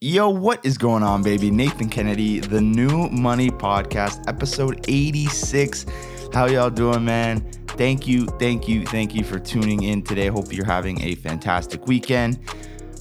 Yo, what is going on, baby? Nathan Kennedy, the New Money Podcast, episode 86. How y'all doing, man? Thank you, thank you, thank you for tuning in today. Hope you're having a fantastic weekend.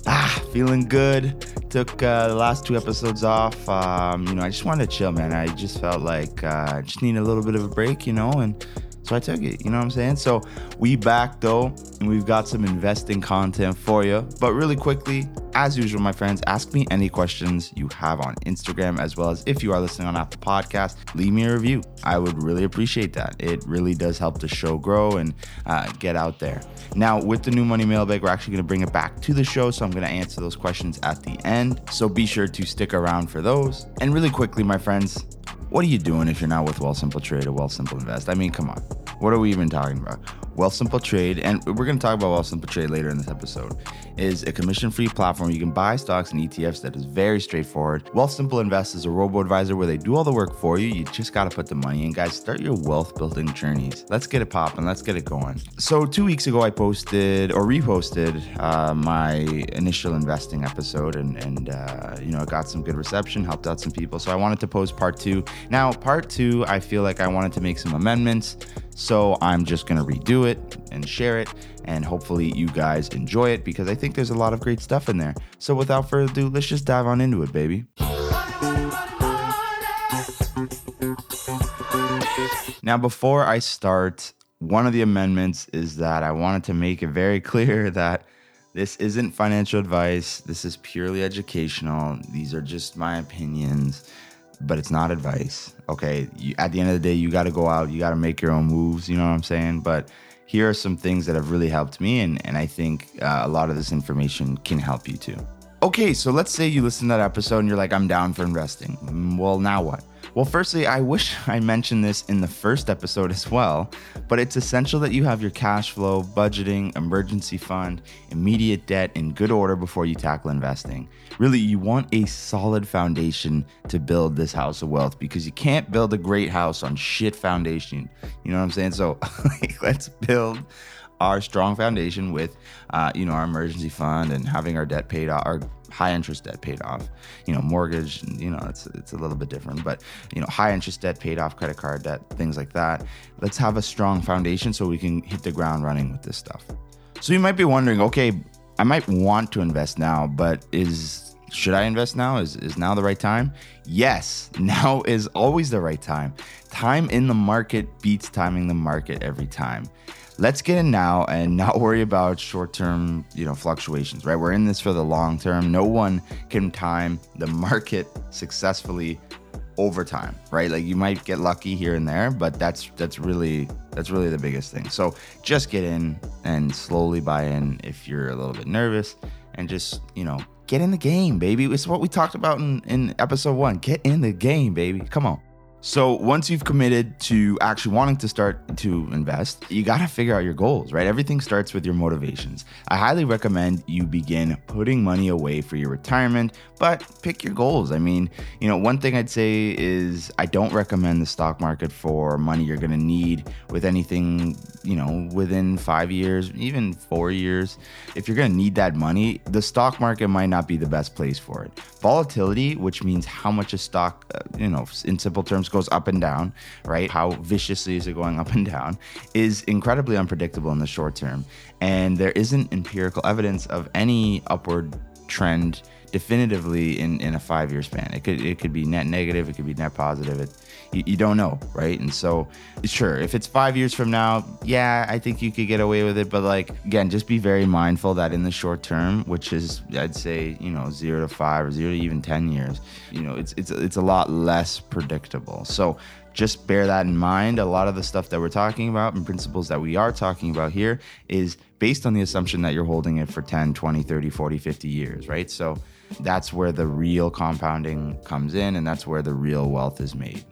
Ah, feeling good. Took uh, the last two episodes off. Um, you know, I just wanted to chill, man. I just felt like uh, just need a little bit of a break, you know, and so I took it. You know what I'm saying? So we back though, and we've got some investing content for you. But really quickly, as usual, my friends, ask me any questions you have on Instagram, as well as if you are listening on Apple Podcast, leave me a review. I would really appreciate that. It really does help the show grow and uh, get out there. Now, with the new money mailbag, we're actually going to bring it back to the show, so I'm going to answer those questions at the end. So be sure to stick around for those. And really quickly, my friends, what are you doing if you're not with Wealthsimple Trade or Wealthsimple Invest? I mean, come on. What are we even talking about? Wealthsimple Trade, and we're going to talk about Wealthsimple Trade later in this episode, is a commission-free platform you can buy stocks and ETFs that is very straightforward. Wealthsimple Invest is a robo-advisor where they do all the work for you. You just got to put the money in. Guys, start your wealth-building journeys. Let's get it popping. Let's get it going. So two weeks ago, I posted or reposted uh, my initial investing episode, and and uh, you know, it got some good reception, helped out some people. So I wanted to post part two. Now, part two, I feel like I wanted to make some amendments. So I'm just going to redo it and share it. And hopefully you guys enjoy it because I think there's a lot of great stuff in there. So without further ado, let's just dive on into it, baby. Now, before I start, one of the amendments is that I wanted to make it very clear that this isn't financial advice. This is purely educational. These are just my opinions but it's not advice. Okay, you, at the end of the day, you got to go out, you got to make your own moves. You know what I'm saying? But here are some things that have really helped me, and and I think uh, a lot of this information can help you too. Okay, so let's say you listen to that episode and you're like, I'm down for investing. Mm, Well, now what? Well, firstly, I wish I mentioned this in the first episode as well, but it's essential that you have your cash flow, budgeting, emergency fund, immediate debt in good order before you tackle investing. Really, you want a solid foundation to build this house of wealth because you can't build a great house on shit foundation. You know what I'm saying? So, let's build our strong foundation with, uh, you know, our emergency fund and having our debt paid off, our high interest debt paid off. You know, mortgage, you know, it's it's a little bit different, but you know, high interest debt paid off, credit card debt, things like that. Let's have a strong foundation so we can hit the ground running with this stuff. So you might be wondering, okay, I might want to invest now, but is should I invest now? Is is now the right time? Yes, now is always the right time. Time in the market beats timing the market every time. Let's get in now and not worry about short-term, you know, fluctuations, right? We're in this for the long term. No one can time the market successfully over time, right? Like you might get lucky here and there, but that's that's really that's really the biggest thing. So just get in and slowly buy in if you're a little bit nervous and just, you know, get in the game, baby. It's what we talked about in, in episode one. Get in the game, baby. Come on. So once you've committed to actually wanting to start to invest, you got to figure out your goals, right? Everything starts with your motivations. I highly recommend you begin putting money away for your retirement, but pick your goals. I mean, you know, one thing I'd say is I don't recommend the stock market for money you're going to need with anything, you know, within 5 years, even 4 years. If you're going to need that money, the stock market might not be the best place for it. Volatility, which means how much a stock, uh, you know, in simple terms goes up and down, right? How viciously is it going up and down is incredibly unpredictable in the short term. And there isn't empirical evidence of any upward trend definitively in, in a five year span. It could it could be net negative, it could be net positive. It you, you don't know, right? And so sure, if it's five years from now, yeah, I think you could get away with it. But like again, just be very mindful that in the short term, which is I'd say, you know, zero to five or zero to even ten years, you know, it's it's it's a lot less predictable. So just bear that in mind. A lot of the stuff that we're talking about and principles that we are talking about here is based on the assumption that you're holding it for 10, 20, 30, 40, 50 years, right? So that's where the real compounding comes in and that's where the real wealth is made.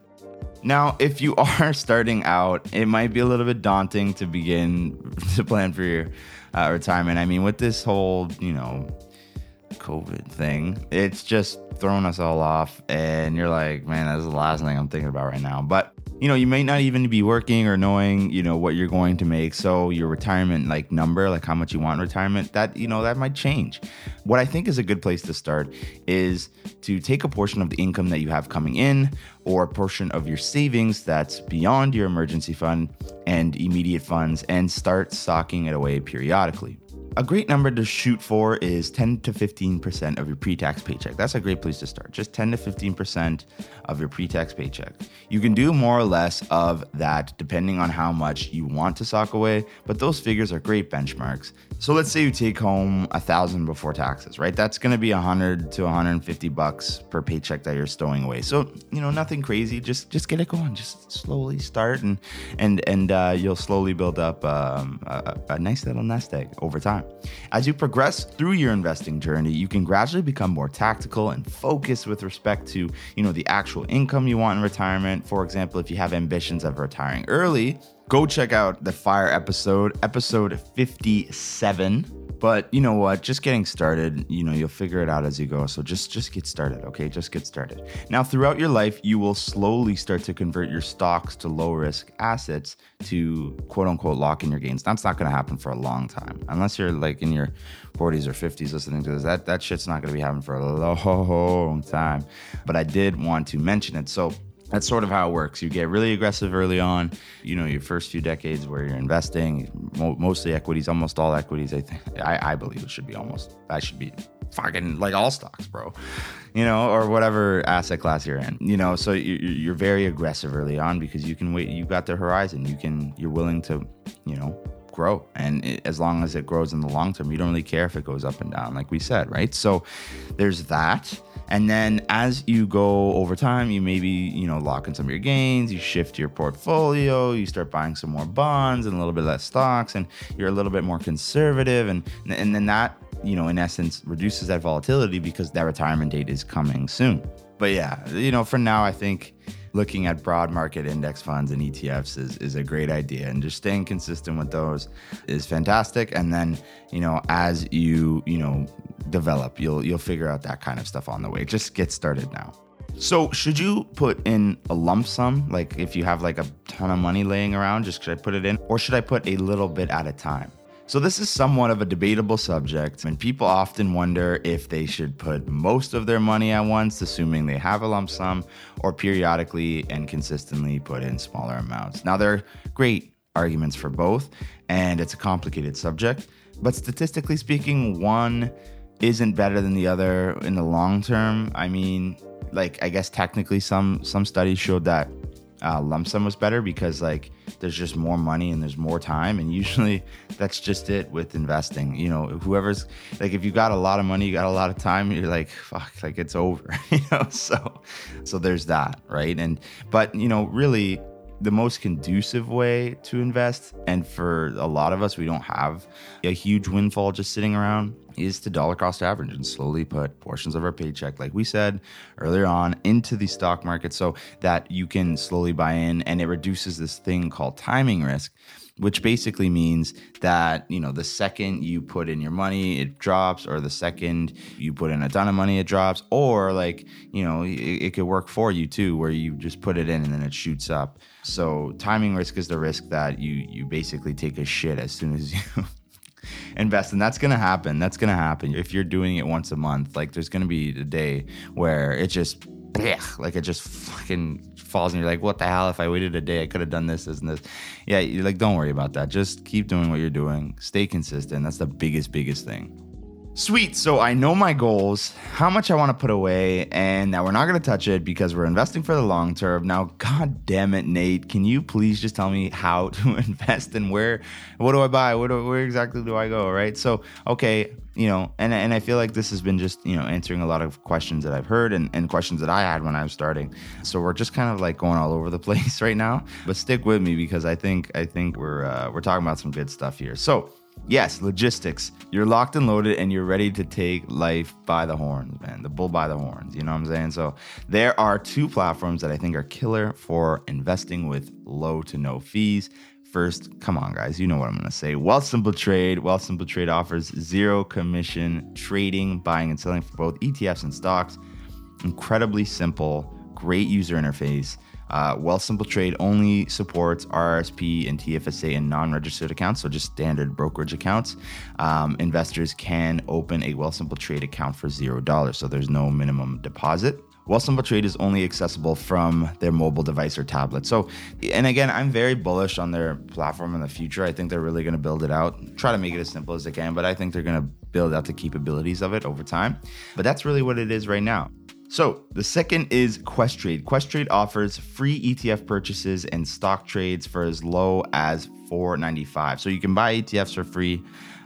Now, if you are starting out, it might be a little bit daunting to begin to plan for your uh, retirement. I mean, with this whole, you know, COVID thing. It's just throwing us all off. And you're like, man, that's the last thing I'm thinking about right now. But you know, you may not even be working or knowing, you know, what you're going to make. So your retirement like number, like how much you want in retirement, that, you know, that might change. What I think is a good place to start is to take a portion of the income that you have coming in or a portion of your savings that's beyond your emergency fund and immediate funds and start stocking it away periodically. A great number to shoot for is 10 to 15% of your pre tax paycheck. That's a great place to start. Just 10 to 15% of your pre tax paycheck. You can do more or less of that depending on how much you want to sock away, but those figures are great benchmarks. So let's say you take home a thousand before taxes, right? That's going to be 100 to 150 bucks per paycheck that you're stowing away. So you know nothing crazy. Just just get it going. Just slowly start and and and uh, you'll slowly build up um, a, a nice little nest egg over time. As you progress through your investing journey, you can gradually become more tactical and focused with respect to you know the actual income you want in retirement. For example, if you have ambitions of retiring early, go check out the fire episode, episode 57 but you know what? Just getting started you know you'll figure it out as you go. So just just get started okay? Just get started. Now throughout your life you will slowly start to convert your stocks to low risk assets to quote unquote lock in your gains. That's not going to happen for a long time. Unless you're like in your 40s or 50s listening to this that that shit's not going to be happening for a long time. But i did want to mention it. So that's sort of how it works. You get really aggressive early on. You know, your first few decades where you're investing, mo- mostly equities, almost all equities. I think I, I believe it should be almost. That should be fucking like all stocks, bro. You know, or whatever asset class you're in. You know, so you're very aggressive early on because you can wait. You've got the horizon. You can. You're willing to, you know, grow. And it, as long as it grows in the long term, you don't really care if it goes up and down, like we said, right? So there's that. And then as you go over time, you maybe, you know, lock in some of your gains, you shift your portfolio, you start buying some more bonds and a little bit less stocks, and you're a little bit more conservative. And, and then that, you know, in essence, reduces that volatility because that retirement date is coming soon. But yeah, you know, for now, I think looking at broad market index funds and ETFs is, is a great idea. And just staying consistent with those is fantastic. And then, you know, as you, you know, develop, you'll you'll figure out that kind of stuff on the way. Just get started now. So, should you put in a lump sum? Like if you have like a ton of money laying around, just should I put it in? Or should I put a little bit at a time? So, this is somewhat of a debatable subject, and people often wonder if they should put most of their money at once, assuming they have a lump sum, or periodically and consistently put in smaller amounts. Now, there are great arguments for both, and it's a complicated subject, but statistically speaking, one isn't better than the other in the long term. I mean, like, I guess technically, some some studies showed that uh, lump sum was better because like there's just more money and there's more time. And usually that's just it with investing. You know whoever's like if you got a lot of money you got a lot of time you're like fuck like it's over you know? So so there's that right? And but you know really the most conducive way to invest and for a lot of us we don't have a huge windfall just sitting around is to dollar cost average and slowly put portions of our paycheck like we said earlier on into the stock market so that you can slowly buy in. And it reduces this thing called timing risk which basically means that you know the second you put in your money it drops or the second you put in a ton of money it drops. Or like you know it, it could work for you too where you just put it in and then it shoots up. So timing risk is the risk that you you basically take a shit as soon as you invest and that's gonna happen that's gonna happen. If you're doing it once a month like there's gonna be a day where it just like it just fucking falls and you're like what the hell? If i waited a day i could have done this this and this. Yeah you're like don't worry about that. Just keep doing what you're doing. Stay consistent. That's the biggest biggest thing Sweet. So I know my goals, how much I want to put away, and now we're not going to touch it because we're investing for the long term. Now, god damn it, Nate, can you please just tell me how to invest and where, what do I buy? Where, do, where exactly do I go? Right. So, okay, you know, and, and I feel like this has been just, you know, answering a lot of questions that I've heard and, and questions that I had when I was starting. So we're just kind of like going all over the place right now, but stick with me because I think, I think we're, uh, we're talking about some good stuff here. So, Yes, logistics. You're locked and loaded and you're ready to take life by the horns, man. The bull by the horns. You know what I'm saying? So, there are two platforms that I think are killer for investing with low to no fees. first, come on, guys, you know what I'm gonna say. Wealthsimple Trade. Wealthsimple Trade offers zero commission trading, buying, and selling for both ETFs and stocks. Incredibly simple, great user interface. Uh, Wealthsimple Trade only supports RRSP and TFSA and non registered accounts, so just standard brokerage accounts. Um, investors can open a Wealthsimple Trade account for $0, so there's no minimum deposit. Wealthsimple Trade is only accessible from their mobile device or tablet. So, and again, I'm very bullish on their platform in the future. I think they're really going to build it out, try to make it as simple as they can, but I think they're going to build out the capabilities of it over time. But that's really what it is right now. So the second is Questrade. Questrade offers free ETF purchases and stock trades for as low as 4.95. So you can buy ETFs for free,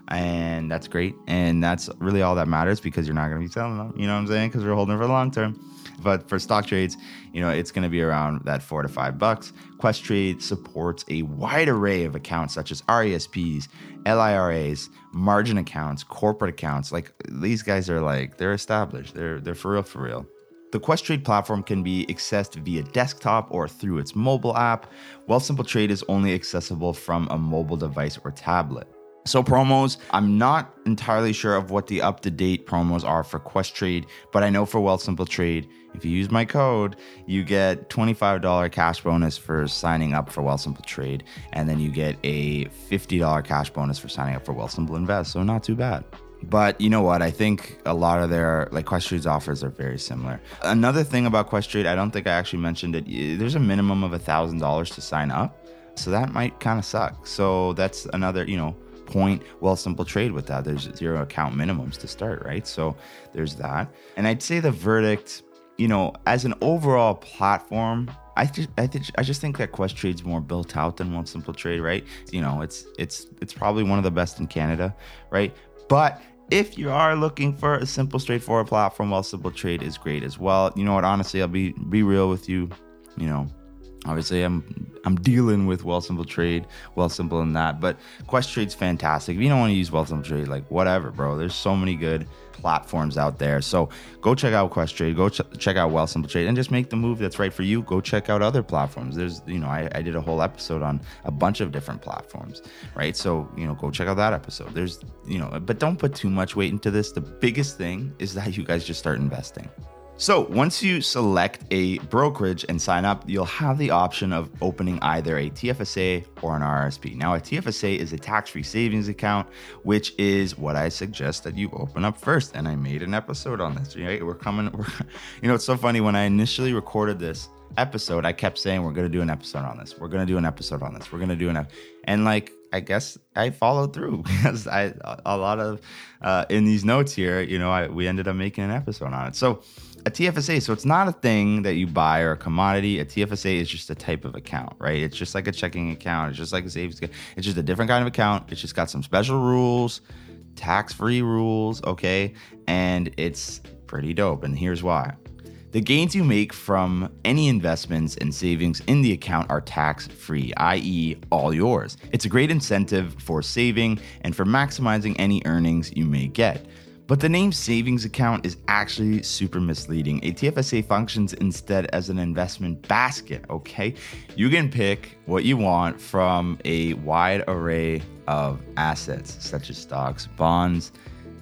and that's great. And that's really all that matters because you're not going to be selling them. You know what I'm saying? Because we're holding for the long term. But for stock trades, you know, it's going to be around that four to five bucks. Questrade supports a wide array of accounts such as RESPs, LIRAs, margin accounts, corporate accounts. Like these guys are like they're established. They're they're for real for real. The Questrade platform can be accessed via desktop or through its mobile app, Wealthsimple Trade is only accessible from a mobile device or tablet. So promos, I'm not entirely sure of what the up-to-date promos are for Questrade, but I know for Wealthsimple Trade, if you use my code, you get $25 cash bonus for signing up for Wealthsimple Trade, and then you get a $50 cash bonus for signing up for Wealthsimple Invest. So not too bad. But you know what? I think a lot of their like Questrade's offers are very similar. Another thing about Questrade, I don't think I actually mentioned it. There's a minimum of a thousand dollars to sign up, so that might kind of suck. So that's another, you know, point Wealthsimple Trade with that. There's zero account minimums to start, right? So there's that. And I'd say the verdict, you know, as an overall platform, I just I, I just think that Questrade's more built out than Wealthsimple Trade, right? You know, it's it's it's probably one of the best in Canada, right? But if you are looking for a simple, straightforward platform, Wealthsimple Trade is great as well. You know what? Honestly, I'll be be real with you. You know, obviously I'm I'm dealing with Wealthsimple Trade, Wealthsimple and that, but Questrade's fantastic. If you don't want to use Wealthsimple Trade, like whatever, bro. There's so many good platforms out there. So go check out Questrade, go ch- check out Wealthsimple Trade, and just make the move that's right for you. Go check out other platforms. There's, you know, I, I did a whole episode on a bunch of different platforms, right? So you know, go check out that episode. There's, you know, but don't put too much weight into this. The biggest thing is that you guys just start investing. So, once you select a brokerage and sign up, you'll have the option of opening either a TFSA or an RSP. Now, a TFSA is a tax free savings account, which is what I suggest that you open up first. And I made an episode on this, right? We're coming, we're, you know, it's so funny. When I initially recorded this episode, I kept saying, We're going to do an episode on this. We're going to do an episode on this. We're going to do an episode. And like, I guess I followed through because I, a lot of, uh, in these notes here, you know, I, we ended up making an episode on it. So, a TFSA, so it's not a thing that you buy or a commodity. A TFSA is just a type of account, right? It's just like a checking account. It's just like a savings account. It's just a different kind of account. It's just got some special rules, tax free rules, okay? And it's pretty dope. And here's why. The gains you make from any investments and savings in the account are tax free, i.e., all yours. It's a great incentive for saving and for maximizing any earnings you may get. But the name savings account is actually super misleading. A TFSA functions instead as an investment basket, okay? You can pick what you want from a wide array of assets, such as stocks, bonds,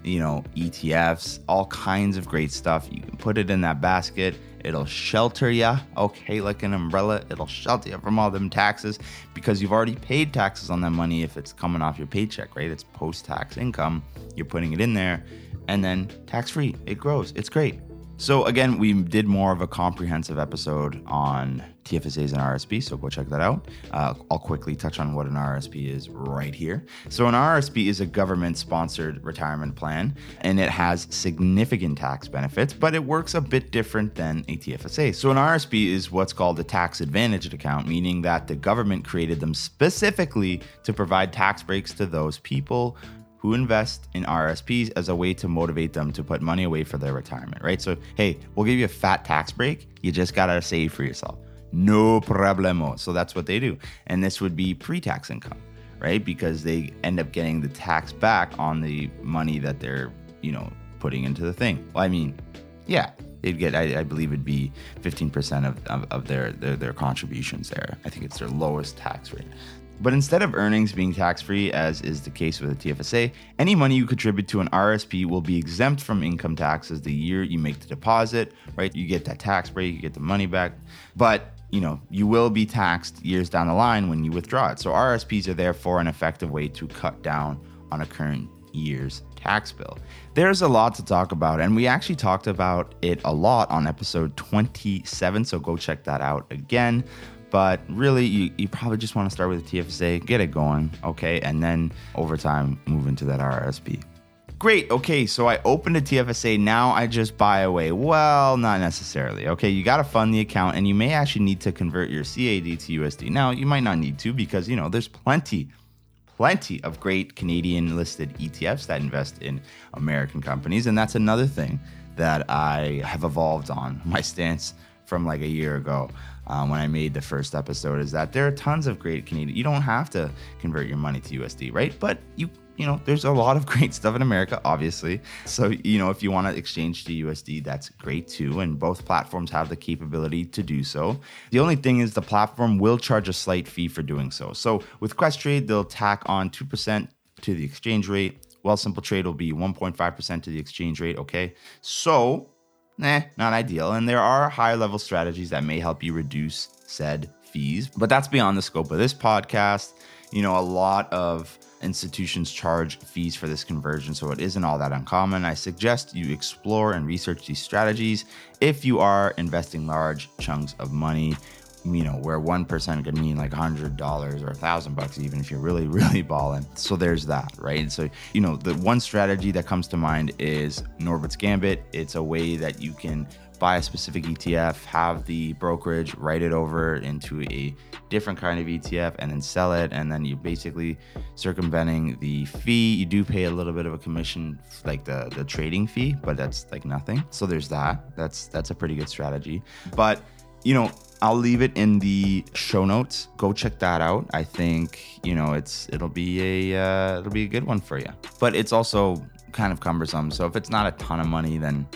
you know, ETFs, all kinds of great stuff. You can put it in that basket. It'll shelter you, okay, like an umbrella. It'll shelter you from all them taxes because you've already paid taxes on that money if it's coming off your paycheck, right? It's post tax income. You're putting it in there and then tax free. It grows. It's great. So again, we did more of a comprehensive episode on TFSAs and RSP, so go check that out. Uh, I'll quickly touch on what an RSP is right here. So an RSP is a government-sponsored retirement plan, and it has significant tax benefits, but it works a bit different than a TFSA. So an RSP is what's called a tax-advantaged account, meaning that the government created them specifically to provide tax breaks to those people who invest in RSPs as a way to motivate them to put money away for their retirement, right? So, hey, we'll give you a fat tax break. You just gotta save for yourself. No problemo. So that's what they do. And this would be pre tax income, right? Because they end up getting the tax back on the money that they're, you know, putting into the thing. Well, I mean, yeah, they'd get, I, I believe it'd be 15% of, of, of their, their, their contributions there. I think it's their lowest tax rate. But instead of earnings being tax free, as is the case with the TFSA, any money you contribute to an RSP will be exempt from income taxes the year you make the deposit, right? You get that tax break, you get the money back. But you know, you will be taxed years down the line when you withdraw it. So RSPs are therefore an effective way to cut down on a current year's tax bill. There's a lot to talk about, and we actually talked about it a lot on episode 27. So go check that out again. But really, you, you probably just want to start with a TFSA, get it going, okay? And then over time, move into that RSP. Great. Okay, so I opened a TFSA. Now I just buy away. Well, not necessarily. Okay, you got to fund the account, and you may actually need to convert your CAD to USD. Now, you might not need to because, you know, there's plenty, plenty of great Canadian listed ETFs that invest in American companies. And that's another thing that I have evolved on my stance from like a year ago um, when I made the first episode is that there are tons of great Canadian. You don't have to convert your money to USD, right? But you you know, there's a lot of great stuff in America, obviously. So, you know, if you want to exchange to USD, that's great too. And both platforms have the capability to do so. The only thing is the platform will charge a slight fee for doing so. So with Questrade, they'll tack on 2% to the exchange rate. Wealthsimple Trade will be 1.5% to the exchange rate. Okay. So nah, not ideal. And there are high level strategies that may help you reduce said fees, but that's beyond the scope of this podcast. You know, a lot of institutions charge fees for this conversion, so it isn't all that uncommon. I suggest you explore and research these strategies if you are investing large chunks of money you know, where 1% could mean like $100 or a thousand bucks, even if you're really, really balling. So there's that, right? So, you know, the one strategy that comes to mind is Norbert's Gambit. It's a way that you can buy a specific ETF, have the brokerage write it over into a different kind of ETF and then sell it. And then you're basically circumventing the fee. You do pay a little bit of a commission, like the, the trading fee, but that's like nothing. So there's that. That's that's a pretty good strategy. But you know, I'll leave it in the show notes. Go check that out. I think you know it's it'll be a uh, it'll be a good one for you. But it's also kind of cumbersome. So if it's not a ton of money, then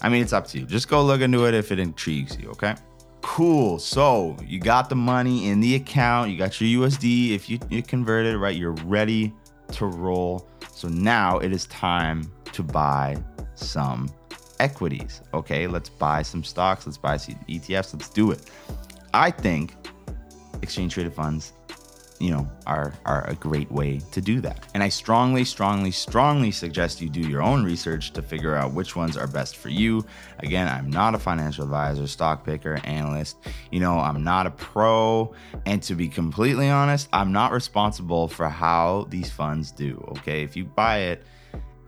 I mean it's up to you. Just go look into it if it intrigues you. Okay. Cool. So you got the money in the account. You got your USD. If you, you converted right, you're ready to roll. So now it is time to buy some equities. Okay, let's buy some stocks, let's buy some ETFs, let's do it. I think exchange traded funds, you know, are are a great way to do that. And I strongly, strongly, strongly suggest you do your own research to figure out which ones are best for you. Again, I'm not a financial advisor, stock picker, analyst. You know, I'm not a pro. And to be completely honest, I'm not responsible for how these funds do. Okay. If you buy it,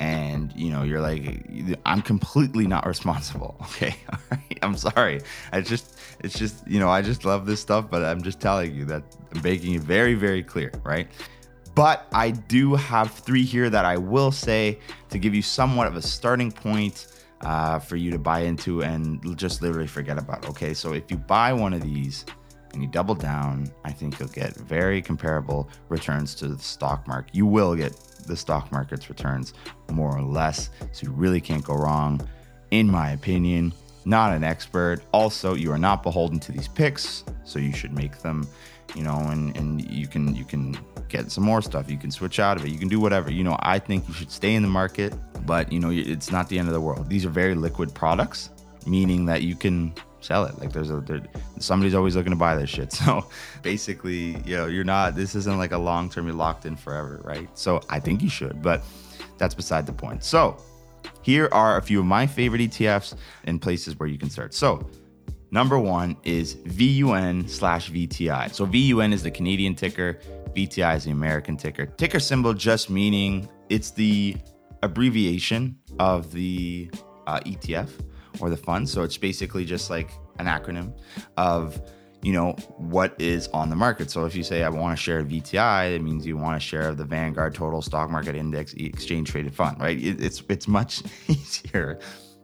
and you know you're like i'm completely not responsible okay? I'm sorry. I just it's just you know i just love this stuff but i'm just telling you that i'm making it very very clear right? But i do have three here that i will say to give you somewhat of a starting point uh, for you to buy into and just literally forget about okay? So if you buy one of these and you double down, I think you'll get very comparable returns to the stock market. You will get the stock market's returns more or less. So you really can't go wrong, in my opinion. Not an expert. Also, you are not beholden to these picks, so you should make them, you know, and, and you can you can get some more stuff. You can switch out of it. You can do whatever. You know, I think you should stay in the market, but you know, it's not the end of the world. These are very liquid products, meaning that you can sell it. Like there's a there, somebody's always looking to buy this shit. So basically, you know, you're not. This isn't like a long term. You're locked in forever, right? So I think you should, but that's beside the point. So here are a few of my favorite ETFs and places where you can start. So number one is VUN slash VTI. So VUN is the Canadian ticker. VTI is the American ticker. Ticker symbol just meaning it's the abbreviation of the uh, ETF or the fund. So it's basically just like an acronym of you know what is on the market. So if you say I want to share VTI, it means you want a share the Vanguard Total Stock Market Index Exchange Traded Fund, right? It, it's it's much easier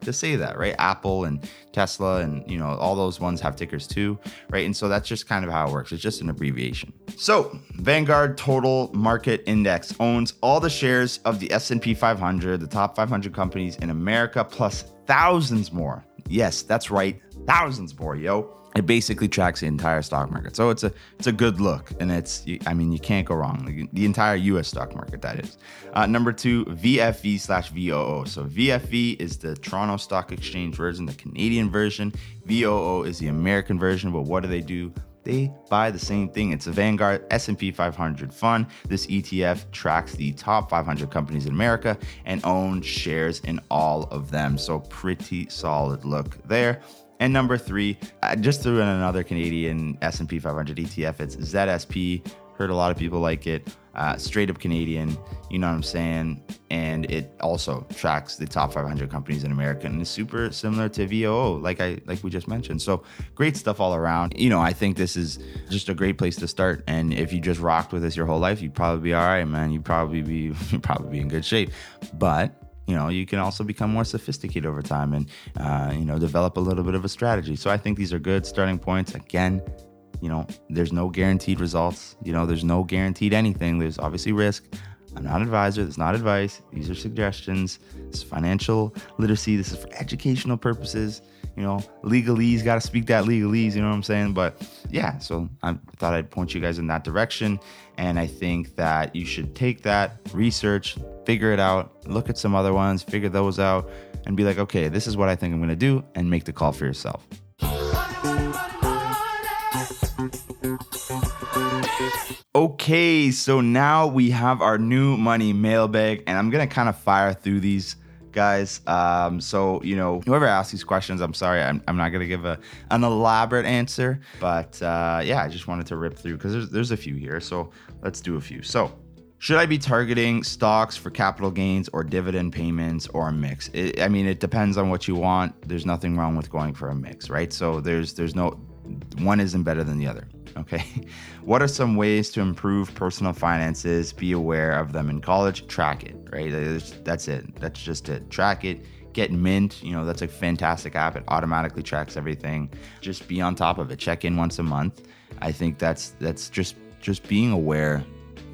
to say that, right? Apple and Tesla and you know all those ones have tickers too, right? And so that's just kind of how it works. It's just an abbreviation. So Vanguard Total Market Index owns all the shares of the S&P 500, the top 500 companies in America, plus thousands more Yes, that's right. Thousands more, yo. It basically tracks the entire stock market. So it's a it's a good look, and it's I mean you can't go wrong. The entire U.S. stock market that is. Uh, number two, VFV slash VOO. So VFV is the Toronto Stock Exchange version, the Canadian version. VOO is the American version. But what do they do? they buy the same thing. It's a Vanguard S&P 500 fund. This ETF tracks the top 500 companies in America and owns shares in all of them. So pretty solid look there. And number three, I just threw in another Canadian S&P 500 ETF. It's ZSP. Heard a lot of people like it. Uh, straight up Canadian, you know what I'm saying? And it also tracks the top 500 companies in America and is super similar to VOO, like I like we just mentioned. So great stuff all around. You know, I think this is just a great place to start. And if you just rocked with this your whole life, you'd probably be all right, man. You'd probably be you'd probably be in good shape. But you know you can also become more sophisticated over time and uh, you know develop a little bit of a strategy so i think these are good starting points again you know, there's no guaranteed results. You know, there's no guaranteed anything. There's obviously risk. I'm not an advisor. It's not advice. These are suggestions. It's financial literacy. This is for educational purposes. You know, legalese, got to speak that legalese. You know what I'm saying? But yeah, so I thought I'd point you guys in that direction. And I think that you should take that, research, figure it out, look at some other ones, figure those out, and be like, okay, this is what I think I'm going to do, and make the call for yourself. Okay, so now we have our new money mailbag, and I'm gonna kind of fire through these guys. Um, so you know, whoever asks these questions, I'm sorry, I'm, I'm not gonna give a an elaborate answer, but uh, yeah, I just wanted to rip through because there's there's a few here. So let's do a few. So should I be targeting stocks for capital gains or dividend payments or a mix? It, I mean, it depends on what you want. There's nothing wrong with going for a mix, right? So there's there's no one isn't better than the other. Okay. What are some ways to improve personal finances? Be aware of them in college. Track it, right? That's it. That's just it. Track it. Get Mint. You know, that's a fantastic app. It automatically tracks everything. Just be on top of it. Check in once a month. I think that's that's just just being aware.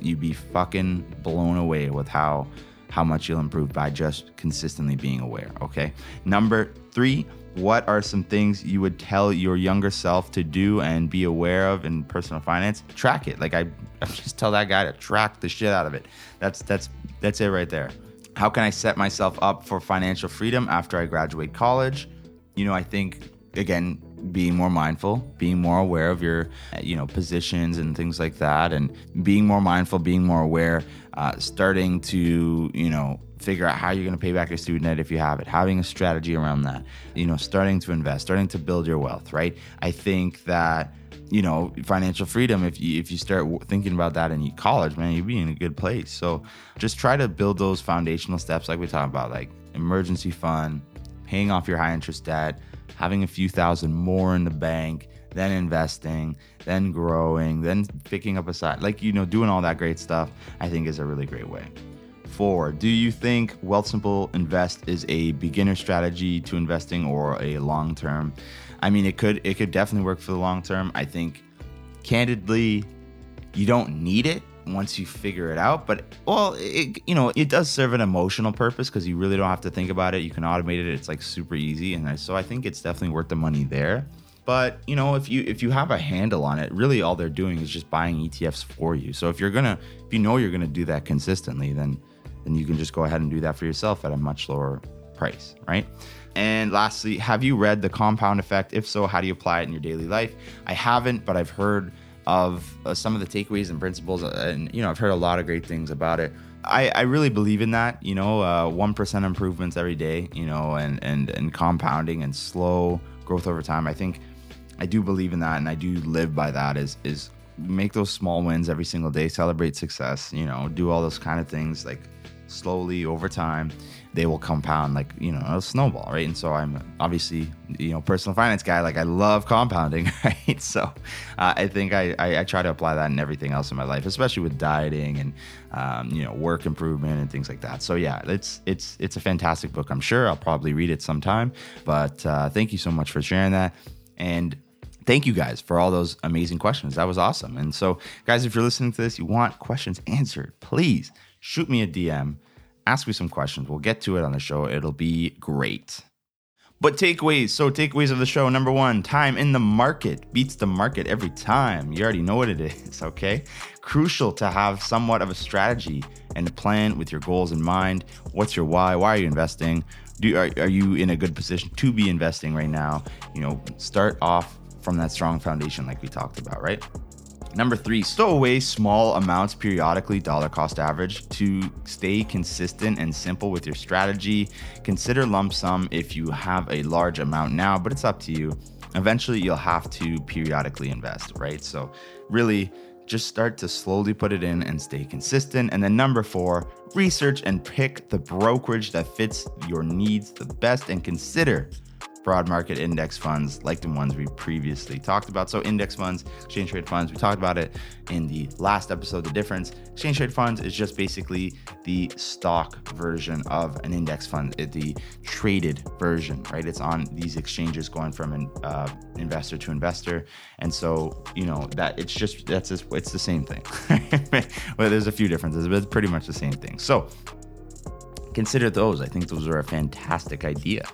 You'd be fucking blown away with how how much you'll improve by just consistently being aware. Okay. Number three, what are some things you would tell your younger self to do and be aware of in personal finance? Track it. Like I, I just tell that guy to track the shit out of it. That's that's that's it right there. How can I set myself up for financial freedom after I graduate college? You know, I think again being more mindful being more aware of your you know positions and things like that and being more mindful being more aware uh, starting to you know figure out how you're going to pay back your student debt if you have it. Having a strategy around that you know starting to invest starting to build your wealth right? I think that you know financial freedom if you if you start thinking about that in college man you'd be in a good place. So just try to build those foundational steps like we talked about like emergency fund paying off your high interest debt having a few thousand more in the bank then investing then growing then picking up a side like you know doing all that great stuff i think is a really great way Do you think Wealthsimple Invest is a beginner strategy to investing or a long term? I mean, it could it could definitely work for the long term. I think, candidly, you don't need it once you figure it out. But well, it, you know, it does serve an emotional purpose because you really don't have to think about it. You can automate it. It's like super easy, and so I think it's definitely worth the money there. But you know, if you if you have a handle on it, really all they're doing is just buying ETFs for you. So if you're gonna, if you know you're gonna do that consistently, then then you can just go ahead and do that for yourself at a much lower price, right? And lastly, have you read The Compound Effect? If so, how do you apply it in your daily life? I haven't, but I've heard of uh, some of the takeaways and principles, uh, and you know, I've heard a lot of great things about it. I, I really believe in that, you know, uh, one uh, improvements every day, you know, and and and compounding and slow growth over time. I think I do believe in that, and I do live by that. Is is make those small wins every single day, celebrate success, you know, do all those kind of things like slowly over time they will compound like you know a snowball right? And so i'm obviously you know personal finance guy. Like i love compounding right? So uh, i think I, I, I try to apply that in everything else in my life especially with dieting and um, you know work improvement and things like that. So yeah it's it's it's a fantastic book. I'm sure i'll probably read it sometime but uh, thank you so much for sharing that. And thank you guys for all those amazing questions. That was awesome. And so guys if you're listening to this you want questions answered please shoot me a DM, ask me some questions. We'll get to it on the show. It'll be great. But takeaways. So, takeaways of the show number one, time in the market beats the market every time. You already know what it is, okay? Crucial to have somewhat of a strategy and a plan with your goals in mind. What's your why? Why are you investing? Do, are, are you in a good position to be investing right now? You know, start off from that strong foundation, like we talked about, right? Number three, stow away small amounts periodically, dollar cost average, to stay consistent and simple with your strategy. Consider lump sum if you have a large amount now, but it's up to you. Eventually, you'll have to periodically invest, right? So, really, just start to slowly put it in and stay consistent. And then, number four, research and pick the brokerage that fits your needs the best and consider broad market index funds like the ones we previously talked about. So, index funds, exchange trade funds, we talked about it in the last episode. The difference exchange trade funds is just basically the stock version of an index fund, the traded version, right? It's on these exchanges going from an uh, investor to investor. And so, you know, that it's just that's just, it's the same thing. well, there's a few differences, but it's pretty much the same thing. So, consider those. I think those are a fantastic idea,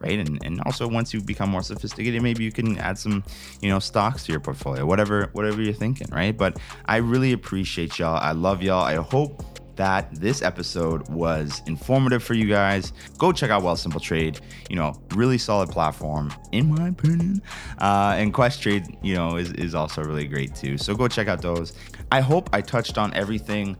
right? And and also once you become more sophisticated, maybe you can add some, you know, stocks to your portfolio, whatever whatever you're thinking, right? But I really appreciate y'all. I love y'all. I hope that this episode was informative for you guys. Go check out Wealthsimple Trade. You know, really solid platform, in my opinion. Uh, and Questrade, you know, is, is also really great too. So go check out those. I hope I touched on everything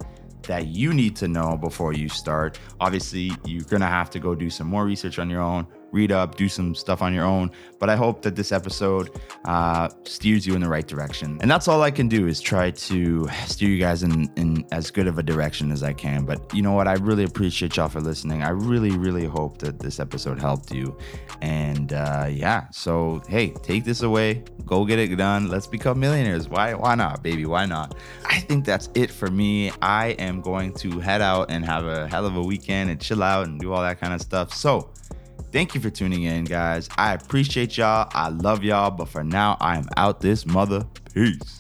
that you need to know before you start. Obviously, you're going to have to go do some more research on your own, read up, do some stuff on your own. But I hope that this episode uh, steers you in the right direction. And that's all I can do is try to steer you guys in, in as good of a direction as I can. But you know what? I really appreciate y'all for listening. I really, really hope that this episode helped you. And uh, yeah, so hey, take this away, go get it done. Let's become millionaires. Why? Why not, baby? Why not? I think that's it for me. I am going to head out and have a hell of a weekend and chill out and do all that kind of stuff. So Thank you for tuning in, guys. I appreciate y'all. I love y'all. But for now, I am out this mother. Peace.